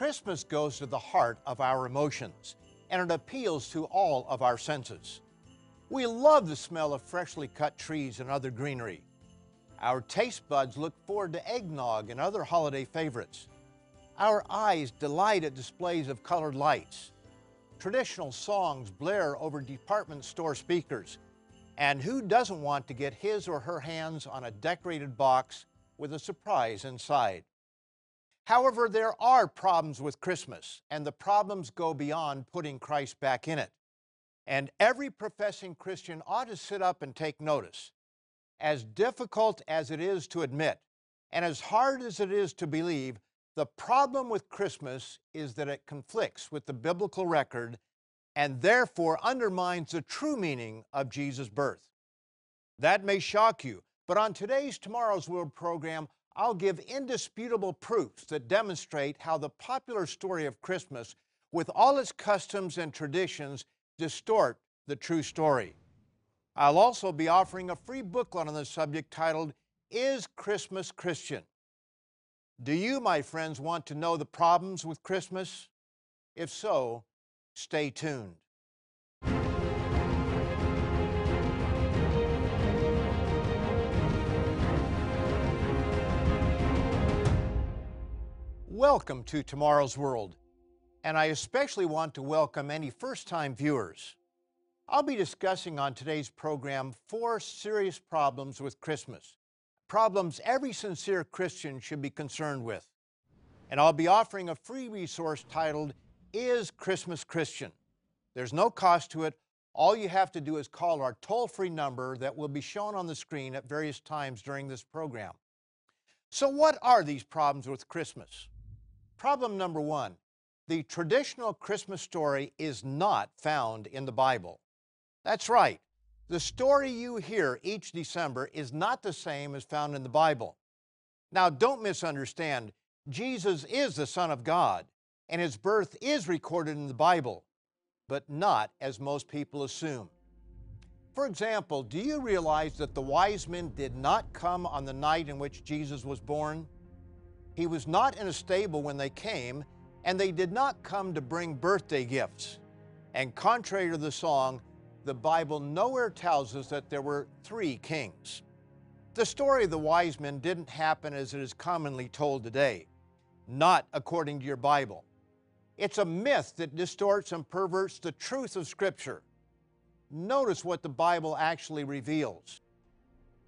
Christmas goes to the heart of our emotions and it appeals to all of our senses. We love the smell of freshly cut trees and other greenery. Our taste buds look forward to eggnog and other holiday favorites. Our eyes delight at displays of colored lights. Traditional songs blare over department store speakers. And who doesn't want to get his or her hands on a decorated box with a surprise inside? However, there are problems with Christmas, and the problems go beyond putting Christ back in it. And every professing Christian ought to sit up and take notice. As difficult as it is to admit, and as hard as it is to believe, the problem with Christmas is that it conflicts with the biblical record and therefore undermines the true meaning of Jesus' birth. That may shock you, but on today's Tomorrow's World program, I'll give indisputable proofs that demonstrate how the popular story of Christmas, with all its customs and traditions, distort the true story. I'll also be offering a free booklet on the subject titled, Is Christmas Christian? Do you, my friends, want to know the problems with Christmas? If so, stay tuned. Welcome to Tomorrow's World, and I especially want to welcome any first time viewers. I'll be discussing on today's program four serious problems with Christmas, problems every sincere Christian should be concerned with. And I'll be offering a free resource titled, Is Christmas Christian? There's no cost to it. All you have to do is call our toll free number that will be shown on the screen at various times during this program. So, what are these problems with Christmas? Problem number one the traditional Christmas story is not found in the Bible. That's right. The story you hear each December is not the same as found in the Bible. Now, don't misunderstand. Jesus is the Son of God, and his birth is recorded in the Bible, but not as most people assume. For example, do you realize that the wise men did not come on the night in which Jesus was born? He was not in a stable when they came, and they did not come to bring birthday gifts. And contrary to the song, the Bible nowhere tells us that there were three kings. The story of the wise men didn't happen as it is commonly told today, not according to your Bible. It's a myth that distorts and perverts the truth of Scripture. Notice what the Bible actually reveals.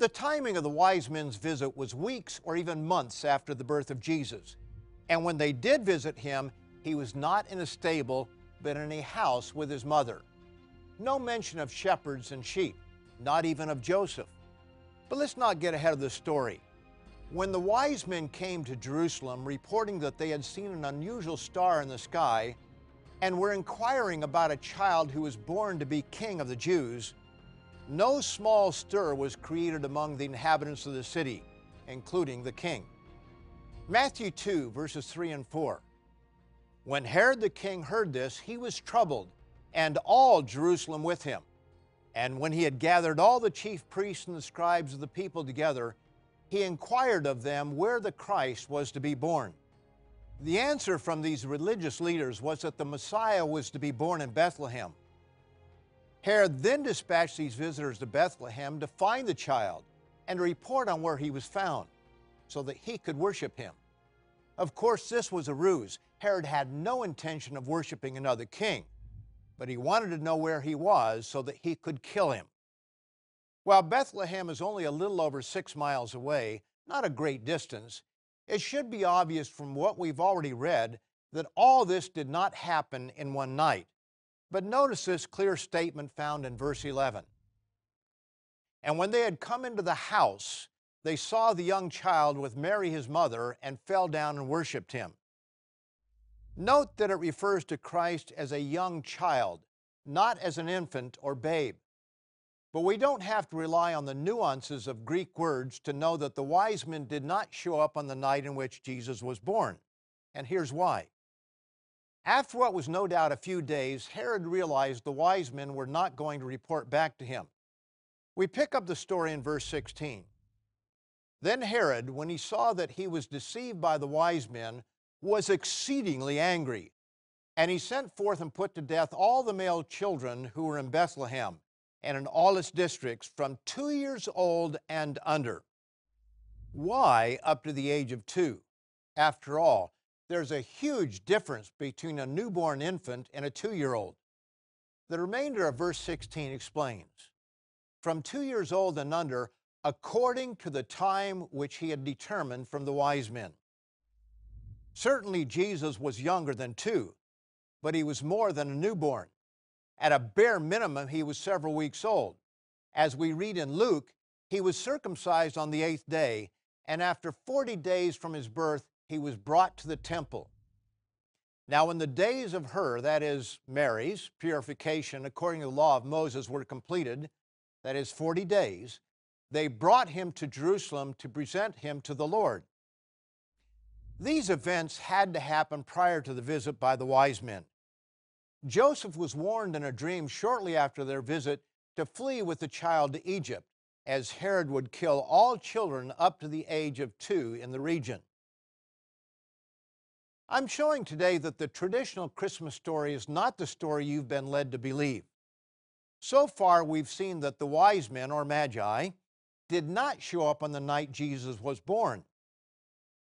The timing of the wise men's visit was weeks or even months after the birth of Jesus. And when they did visit him, he was not in a stable, but in a house with his mother. No mention of shepherds and sheep, not even of Joseph. But let's not get ahead of the story. When the wise men came to Jerusalem reporting that they had seen an unusual star in the sky and were inquiring about a child who was born to be king of the Jews, no small stir was created among the inhabitants of the city, including the king. Matthew 2, verses 3 and 4. When Herod the king heard this, he was troubled, and all Jerusalem with him. And when he had gathered all the chief priests and the scribes of the people together, he inquired of them where the Christ was to be born. The answer from these religious leaders was that the Messiah was to be born in Bethlehem Herod then dispatched these visitors to Bethlehem to find the child and report on where he was found so that he could worship him. Of course, this was a ruse. Herod had no intention of worshiping another king, but he wanted to know where he was so that he could kill him. While Bethlehem is only a little over six miles away, not a great distance, it should be obvious from what we've already read that all this did not happen in one night. But notice this clear statement found in verse 11. And when they had come into the house, they saw the young child with Mary his mother and fell down and worshiped him. Note that it refers to Christ as a young child, not as an infant or babe. But we don't have to rely on the nuances of Greek words to know that the wise men did not show up on the night in which Jesus was born. And here's why. After what was no doubt a few days, Herod realized the wise men were not going to report back to him. We pick up the story in verse 16. Then Herod, when he saw that he was deceived by the wise men, was exceedingly angry, and he sent forth and put to death all the male children who were in Bethlehem and in all its districts from two years old and under. Why up to the age of two? After all, there's a huge difference between a newborn infant and a two year old. The remainder of verse 16 explains From two years old and under, according to the time which he had determined from the wise men. Certainly, Jesus was younger than two, but he was more than a newborn. At a bare minimum, he was several weeks old. As we read in Luke, he was circumcised on the eighth day, and after 40 days from his birth, he was brought to the temple. Now, when the days of her, that is, Mary's, purification according to the law of Moses were completed, that is, 40 days, they brought him to Jerusalem to present him to the Lord. These events had to happen prior to the visit by the wise men. Joseph was warned in a dream shortly after their visit to flee with the child to Egypt, as Herod would kill all children up to the age of two in the region. I'm showing today that the traditional Christmas story is not the story you've been led to believe. So far, we've seen that the wise men, or magi, did not show up on the night Jesus was born.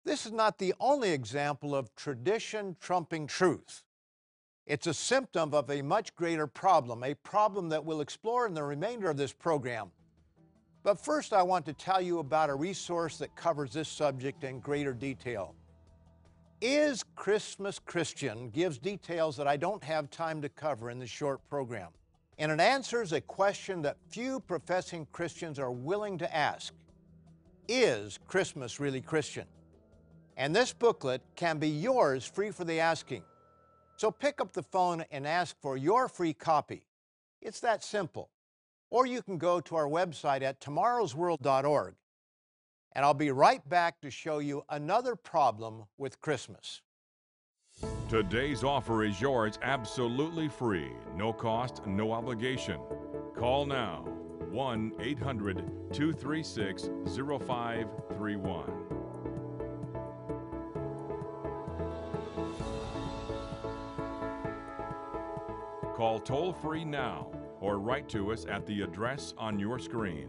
This is not the only example of tradition trumping truth. It's a symptom of a much greater problem, a problem that we'll explore in the remainder of this program. But first, I want to tell you about a resource that covers this subject in greater detail. Is Christmas Christian gives details that I don't have time to cover in this short program. And it answers a question that few professing Christians are willing to ask Is Christmas really Christian? And this booklet can be yours free for the asking. So pick up the phone and ask for your free copy. It's that simple. Or you can go to our website at tomorrowsworld.org. And I'll be right back to show you another problem with Christmas. Today's offer is yours absolutely free, no cost, no obligation. Call now 1 800 236 0531. Call toll free now or write to us at the address on your screen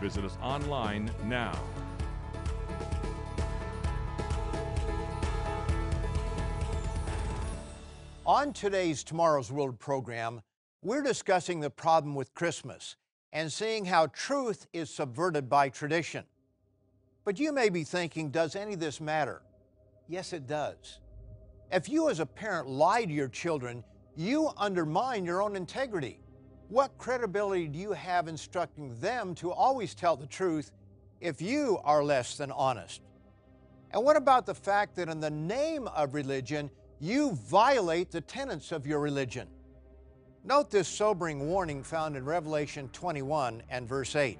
Visit us online now. On today's Tomorrow's World program, we're discussing the problem with Christmas and seeing how truth is subverted by tradition. But you may be thinking, does any of this matter? Yes, it does. If you as a parent lie to your children, you undermine your own integrity. What credibility do you have instructing them to always tell the truth if you are less than honest? And what about the fact that in the name of religion, you violate the tenets of your religion? Note this sobering warning found in Revelation 21 and verse 8.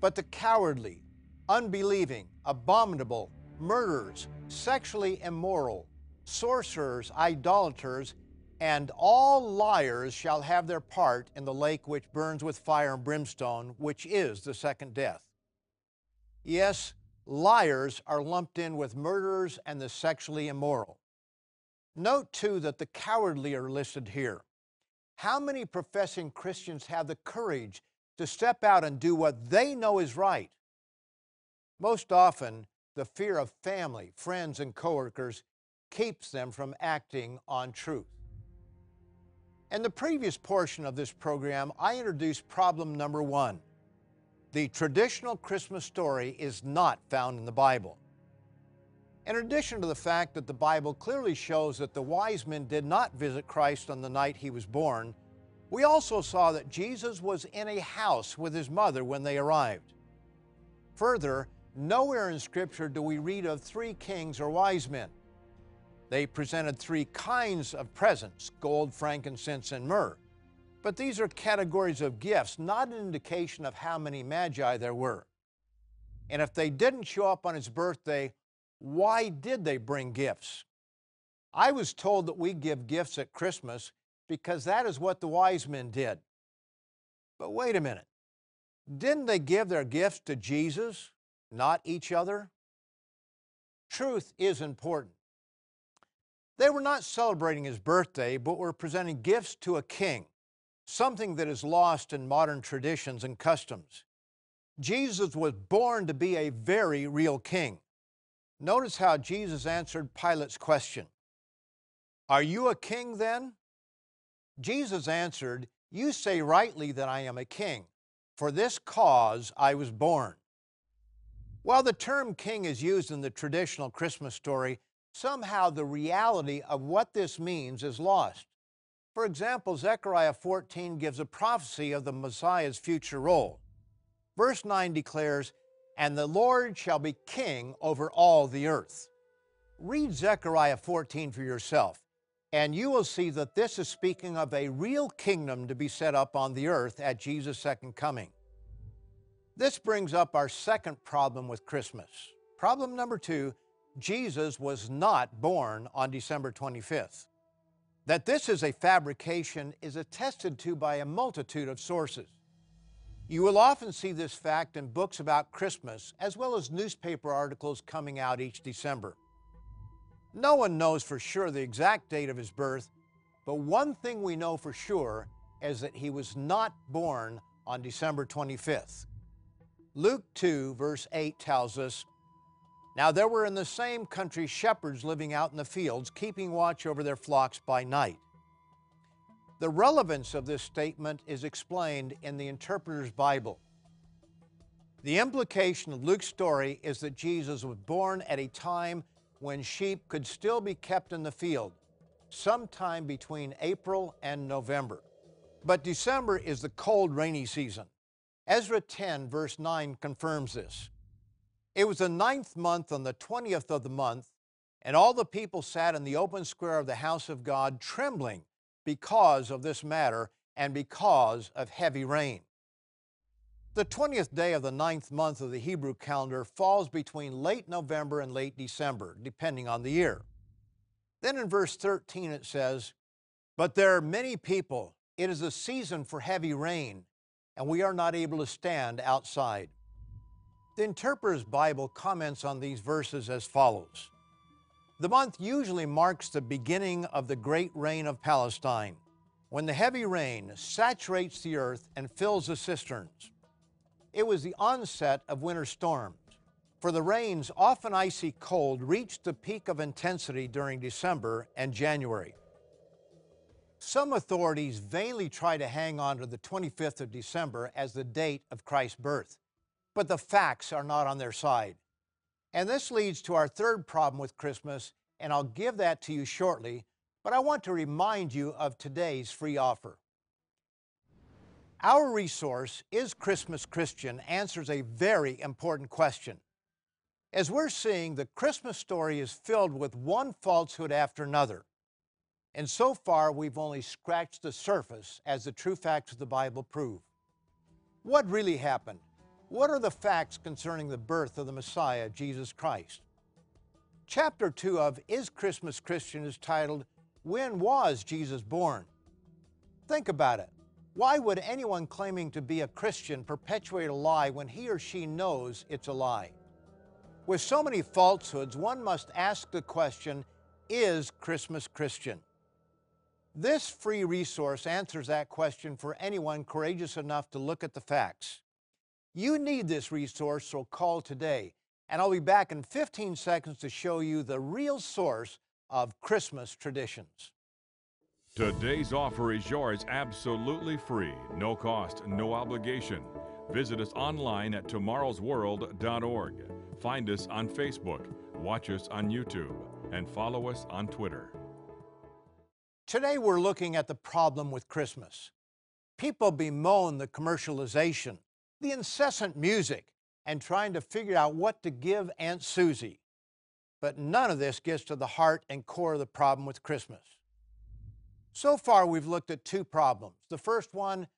But the cowardly, unbelieving, abominable, murderers, sexually immoral, sorcerers, idolaters, and all liars shall have their part in the lake which burns with fire and brimstone, which is the second death. Yes, liars are lumped in with murderers and the sexually immoral. Note too that the cowardly are listed here. How many professing Christians have the courage to step out and do what they know is right? Most often, the fear of family, friends, and coworkers keeps them from acting on truth. In the previous portion of this program, I introduced problem number one. The traditional Christmas story is not found in the Bible. In addition to the fact that the Bible clearly shows that the wise men did not visit Christ on the night he was born, we also saw that Jesus was in a house with his mother when they arrived. Further, nowhere in Scripture do we read of three kings or wise men. They presented three kinds of presents gold, frankincense, and myrrh. But these are categories of gifts, not an indication of how many magi there were. And if they didn't show up on his birthday, why did they bring gifts? I was told that we give gifts at Christmas because that is what the wise men did. But wait a minute. Didn't they give their gifts to Jesus, not each other? Truth is important. They were not celebrating his birthday, but were presenting gifts to a king, something that is lost in modern traditions and customs. Jesus was born to be a very real king. Notice how Jesus answered Pilate's question Are you a king then? Jesus answered, You say rightly that I am a king. For this cause I was born. While the term king is used in the traditional Christmas story, somehow the reality of what this means is lost. For example, Zechariah 14 gives a prophecy of the Messiah's future role. Verse 9 declares, And the Lord shall be king over all the earth. Read Zechariah 14 for yourself, and you will see that this is speaking of a real kingdom to be set up on the earth at Jesus' second coming. This brings up our second problem with Christmas. Problem number two Jesus was not born on December 25th. That this is a fabrication is attested to by a multitude of sources. You will often see this fact in books about Christmas, as well as newspaper articles coming out each December. No one knows for sure the exact date of his birth, but one thing we know for sure is that he was not born on December 25th. Luke 2, verse 8 tells us Now there were in the same country shepherds living out in the fields, keeping watch over their flocks by night. The relevance of this statement is explained in the Interpreter's Bible. The implication of Luke's story is that Jesus was born at a time when sheep could still be kept in the field, sometime between April and November. But December is the cold, rainy season. Ezra 10, verse 9, confirms this. It was the ninth month on the 20th of the month, and all the people sat in the open square of the house of God, trembling because of this matter and because of heavy rain. The 20th day of the ninth month of the Hebrew calendar falls between late November and late December, depending on the year. Then in verse 13 it says, But there are many people, it is a season for heavy rain, and we are not able to stand outside. The Interpreter's Bible comments on these verses as follows the month usually marks the beginning of the great rain of Palestine, when the heavy rain saturates the earth and fills the cisterns. It was the onset of winter storms, for the rains, often icy cold, reached the peak of intensity during December and January. Some authorities vainly try to hang on to the 25th of December as the date of Christ's birth, but the facts are not on their side. And this leads to our third problem with Christmas, and I'll give that to you shortly, but I want to remind you of today's free offer. Our resource, Is Christmas Christian, answers a very important question. As we're seeing, the Christmas story is filled with one falsehood after another. And so far, we've only scratched the surface as the true facts of the Bible prove. What really happened? What are the facts concerning the birth of the Messiah, Jesus Christ? Chapter 2 of Is Christmas Christian is titled, When Was Jesus Born? Think about it. Why would anyone claiming to be a Christian perpetuate a lie when he or she knows it's a lie? With so many falsehoods, one must ask the question Is Christmas Christian? This free resource answers that question for anyone courageous enough to look at the facts. You need this resource, so call today. And I'll be back in 15 seconds to show you the real source of Christmas traditions. Today's offer is yours absolutely free, no cost, no obligation. Visit us online at tomorrowsworld.org. Find us on Facebook, watch us on YouTube, and follow us on Twitter. Today we're looking at the problem with Christmas. People bemoan the commercialization the incessant music and trying to figure out what to give Aunt Susie. But none of this gets to the heart and core of the problem with Christmas. So far, we've looked at two problems. The first one,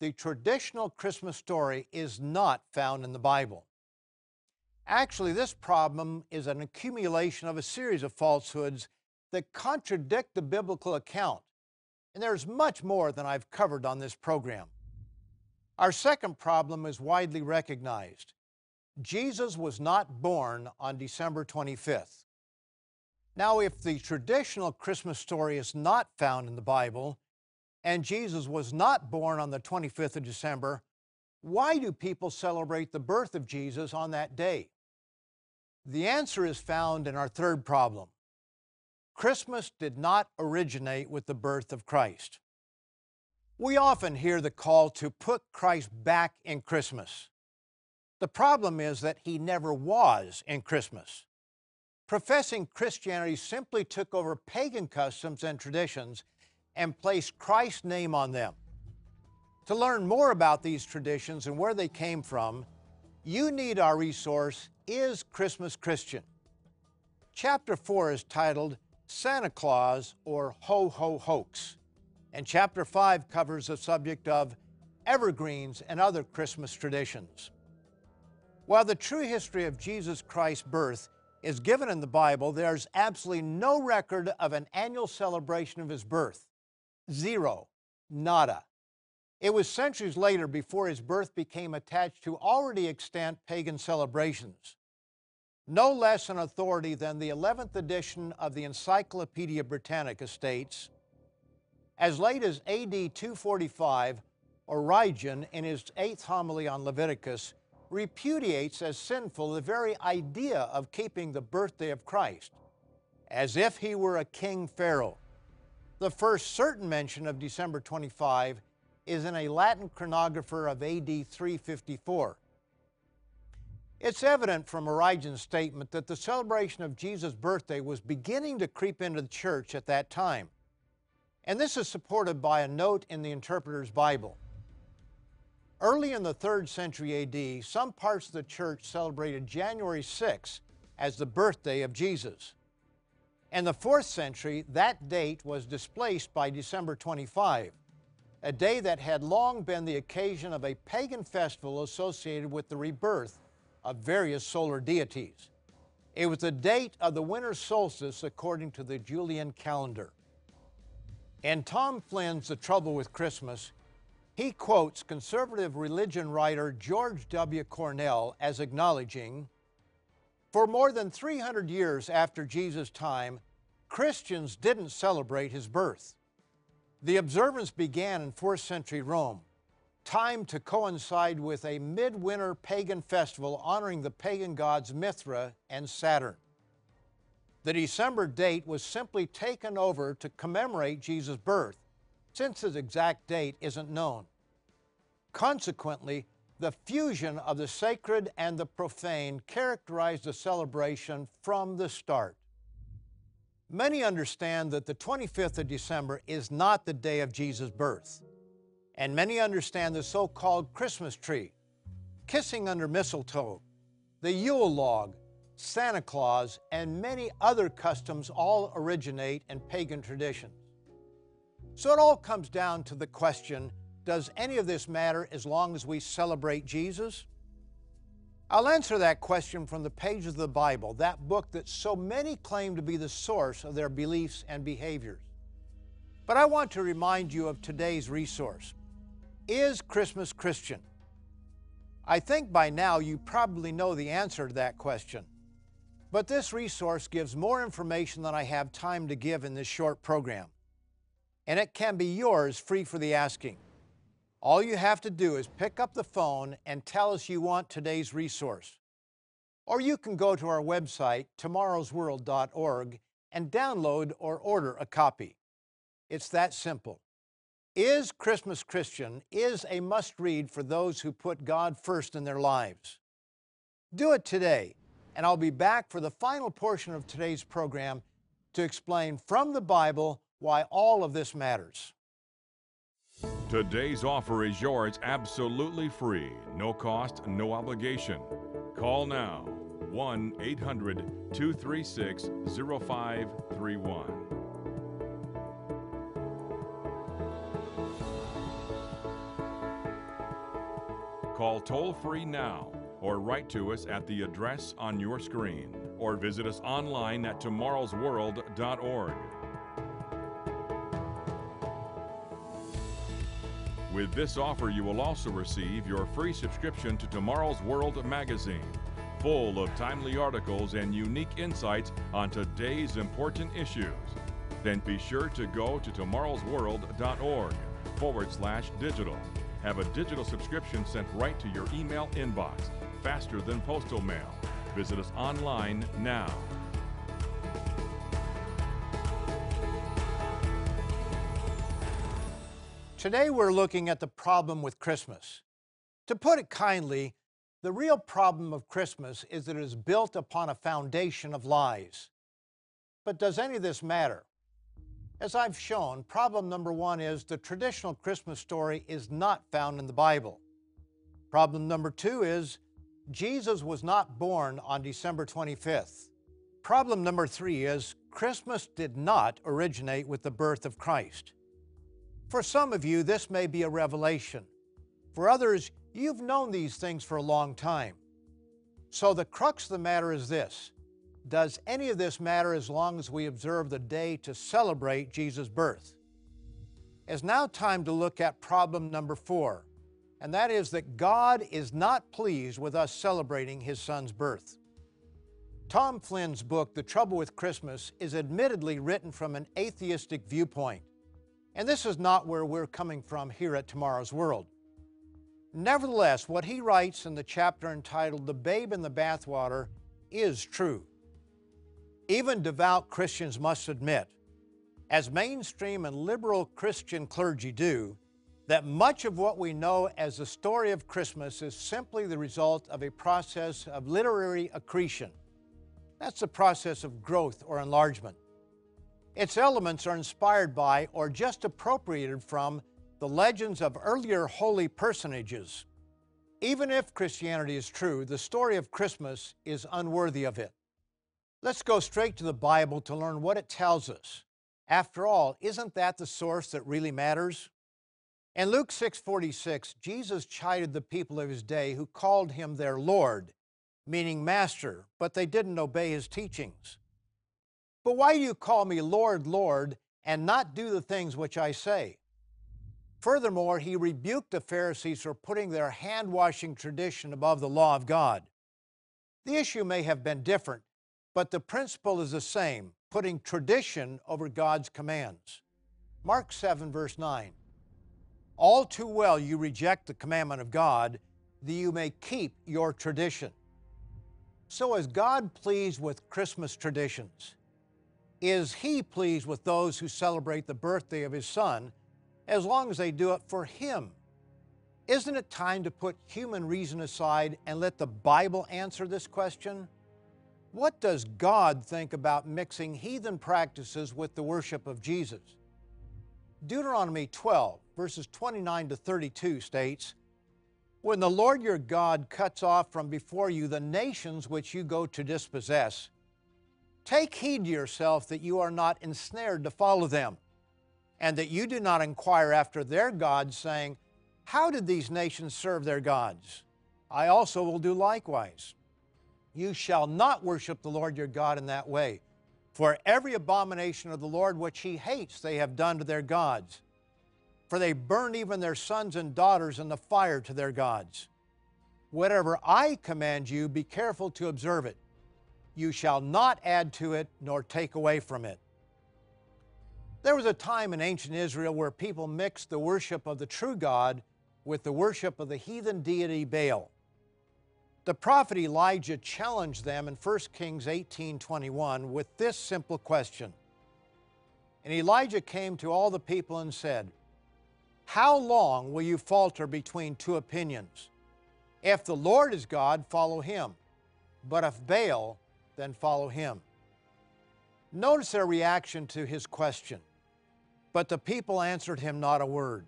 the traditional Christmas story is not found in the Bible. Actually, this problem is an accumulation of a series of falsehoods that contradict the biblical account. And there's much more than I've covered on this program. Our second problem is widely recognized. Jesus was not born on December 25th. Now, if the traditional Christmas story is not found in the Bible, and Jesus was not born on the 25th of December, why do people celebrate the birth of Jesus on that day? The answer is found in our third problem. Christmas did not originate with the birth of Christ. We often hear the call to put Christ back in Christmas. The problem is that he never was in Christmas. Professing Christianity simply took over pagan customs and traditions and placed Christ's name on them. To learn more about these traditions and where they came from, you need our resource, Is Christmas Christian? Chapter 4 is titled Santa Claus or Ho Ho Hoax. And chapter 5 covers the subject of evergreens and other Christmas traditions. While the true history of Jesus Christ's birth is given in the Bible, there's absolutely no record of an annual celebration of his birth. Zero. Nada. It was centuries later before his birth became attached to already extant pagan celebrations. No less an authority than the 11th edition of the Encyclopedia Britannica states as late as AD 245, Origen, in his eighth homily on Leviticus, repudiates as sinful the very idea of keeping the birthday of Christ, as if he were a king pharaoh. The first certain mention of December 25 is in a Latin chronographer of AD 354. It's evident from Origen's statement that the celebration of Jesus' birthday was beginning to creep into the church at that time. And this is supported by a note in the Interpreter's Bible. Early in the 3rd century AD, some parts of the church celebrated January 6 as the birthday of Jesus. In the 4th century, that date was displaced by December 25, a day that had long been the occasion of a pagan festival associated with the rebirth of various solar deities. It was the date of the winter solstice according to the Julian calendar. In Tom Flynn's The Trouble with Christmas, he quotes conservative religion writer George W. Cornell as acknowledging For more than 300 years after Jesus' time, Christians didn't celebrate his birth. The observance began in 4th century Rome, timed to coincide with a midwinter pagan festival honoring the pagan gods Mithra and Saturn. The December date was simply taken over to commemorate Jesus' birth, since his exact date isn't known. Consequently, the fusion of the sacred and the profane characterized the celebration from the start. Many understand that the 25th of December is not the day of Jesus' birth, and many understand the so called Christmas tree, kissing under mistletoe, the Yule log, Santa Claus, and many other customs all originate in pagan traditions. So it all comes down to the question does any of this matter as long as we celebrate Jesus? I'll answer that question from the pages of the Bible, that book that so many claim to be the source of their beliefs and behaviors. But I want to remind you of today's resource. Is Christmas Christian? I think by now you probably know the answer to that question. But this resource gives more information than I have time to give in this short program. And it can be yours free for the asking. All you have to do is pick up the phone and tell us you want today's resource. Or you can go to our website, tomorrowsworld.org, and download or order a copy. It's that simple. Is Christmas Christian is a must read for those who put God first in their lives. Do it today and I'll be back for the final portion of today's program to explain from the Bible why all of this matters. Today's offer is yours absolutely free, no cost, no obligation. Call now 1 800 236 0531. Call toll free now or write to us at the address on your screen or visit us online at tomorrowsworld.org. With this offer, you will also receive your free subscription to Tomorrow's World magazine, full of timely articles and unique insights on today's important issues. Then be sure to go to tomorrowsworld.org forward slash digital. Have a digital subscription sent right to your email inbox, faster than postal mail. Visit us online now. Today we're looking at the problem with Christmas. To put it kindly, the real problem of Christmas is that it is built upon a foundation of lies. But does any of this matter? As I've shown, problem number one is the traditional Christmas story is not found in the Bible. Problem number two is Jesus was not born on December 25th. Problem number three is Christmas did not originate with the birth of Christ. For some of you, this may be a revelation. For others, you've known these things for a long time. So the crux of the matter is this Does any of this matter as long as we observe the day to celebrate Jesus' birth? It's now time to look at problem number four and that is that God is not pleased with us celebrating His Son's birth. Tom Flynn's book, The Trouble with Christmas, is admittedly written from an atheistic viewpoint, and this is not where we're coming from here at Tomorrow's World. Nevertheless, what he writes in the chapter entitled The Babe in the Bathwater is true. Even devout Christians must admit, as mainstream and liberal Christian clergy do, that much of what we know as the story of Christmas is simply the result of a process of literary accretion. That's the process of growth or enlargement. Its elements are inspired by or just appropriated from the legends of earlier holy personages. Even if Christianity is true, the story of Christmas is unworthy of it. Let's go straight to the Bible to learn what it tells us. After all, isn't that the source that really matters? In Luke 6:46, Jesus chided the people of his day who called him their Lord, meaning master, but they didn't obey his teachings. But why do you call me Lord, Lord, and not do the things which I say? Furthermore, he rebuked the Pharisees for putting their hand washing tradition above the law of God. The issue may have been different, but the principle is the same putting tradition over God's commands. Mark 7, verse 9. All too well you reject the commandment of God that you may keep your tradition. So, is God pleased with Christmas traditions? Is He pleased with those who celebrate the birthday of His Son as long as they do it for Him? Isn't it time to put human reason aside and let the Bible answer this question? What does God think about mixing heathen practices with the worship of Jesus? Deuteronomy 12, verses 29 to 32 states, When the Lord your God cuts off from before you the nations which you go to dispossess, take heed to yourself that you are not ensnared to follow them, and that you do not inquire after their gods, saying, How did these nations serve their gods? I also will do likewise. You shall not worship the Lord your God in that way for every abomination of the Lord which he hates, they have done to their gods. For they burn even their sons and daughters in the fire to their gods. Whatever I command you, be careful to observe it. You shall not add to it nor take away from it. There was a time in ancient Israel where people mixed the worship of the true God with the worship of the heathen deity Baal. The prophet Elijah challenged them in 1 Kings 18:21 with this simple question. And Elijah came to all the people and said, How long will you falter between two opinions? If the Lord is God, follow him. But if Baal, then follow him. Notice their reaction to his question. But the people answered him not a word.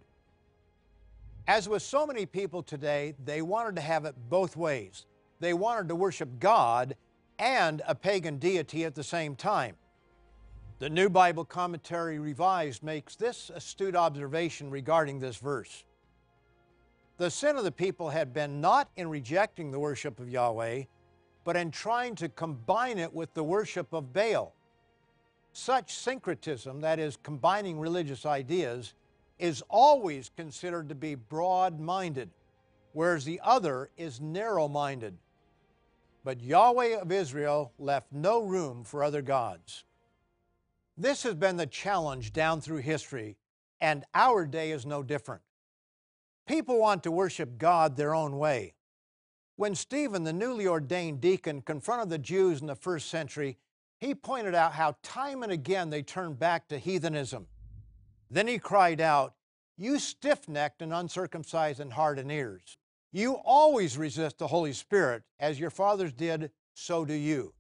As with so many people today, they wanted to have it both ways. They wanted to worship God and a pagan deity at the same time. The New Bible Commentary Revised makes this astute observation regarding this verse. The sin of the people had been not in rejecting the worship of Yahweh, but in trying to combine it with the worship of Baal. Such syncretism, that is, combining religious ideas, is always considered to be broad minded, whereas the other is narrow minded. But Yahweh of Israel left no room for other gods. This has been the challenge down through history, and our day is no different. People want to worship God their own way. When Stephen, the newly ordained deacon, confronted the Jews in the first century, he pointed out how time and again they turned back to heathenism. Then he cried out, You stiff necked and uncircumcised in heart and ears. You always resist the Holy Spirit, as your fathers did, so do you.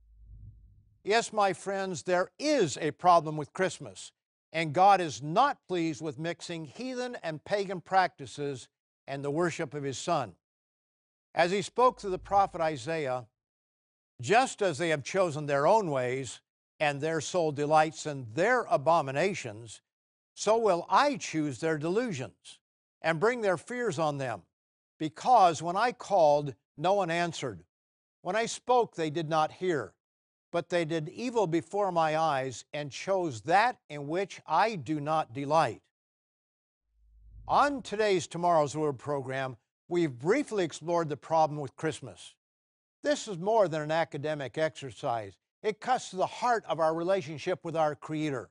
Yes, my friends, there is a problem with Christmas, and God is not pleased with mixing heathen and pagan practices and the worship of His Son. As He spoke to the prophet Isaiah, just as they have chosen their own ways, and their soul delights in their abominations, so will I choose their delusions and bring their fears on them. Because when I called, no one answered. When I spoke, they did not hear. But they did evil before my eyes and chose that in which I do not delight. On today's Tomorrow's World program, we've briefly explored the problem with Christmas. This is more than an academic exercise. It cuts to the heart of our relationship with our Creator.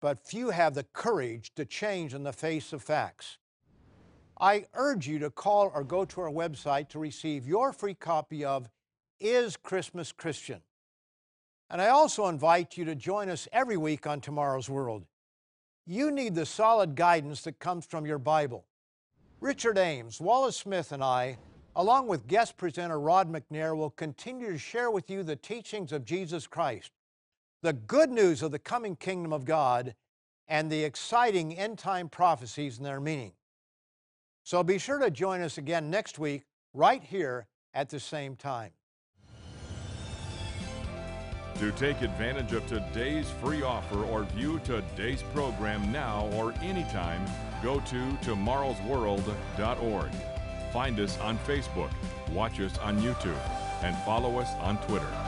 But few have the courage to change in the face of facts. I urge you to call or go to our website to receive your free copy of Is Christmas Christian? And I also invite you to join us every week on Tomorrow's World. You need the solid guidance that comes from your Bible. Richard Ames, Wallace Smith, and I, along with guest presenter Rod McNair, will continue to share with you the teachings of Jesus Christ, the good news of the coming kingdom of God, and the exciting end time prophecies and their meaning. So be sure to join us again next week, right here at the same time. To take advantage of today's free offer or view today's program now or anytime, go to tomorrowsworld.org. Find us on Facebook, watch us on YouTube, and follow us on Twitter.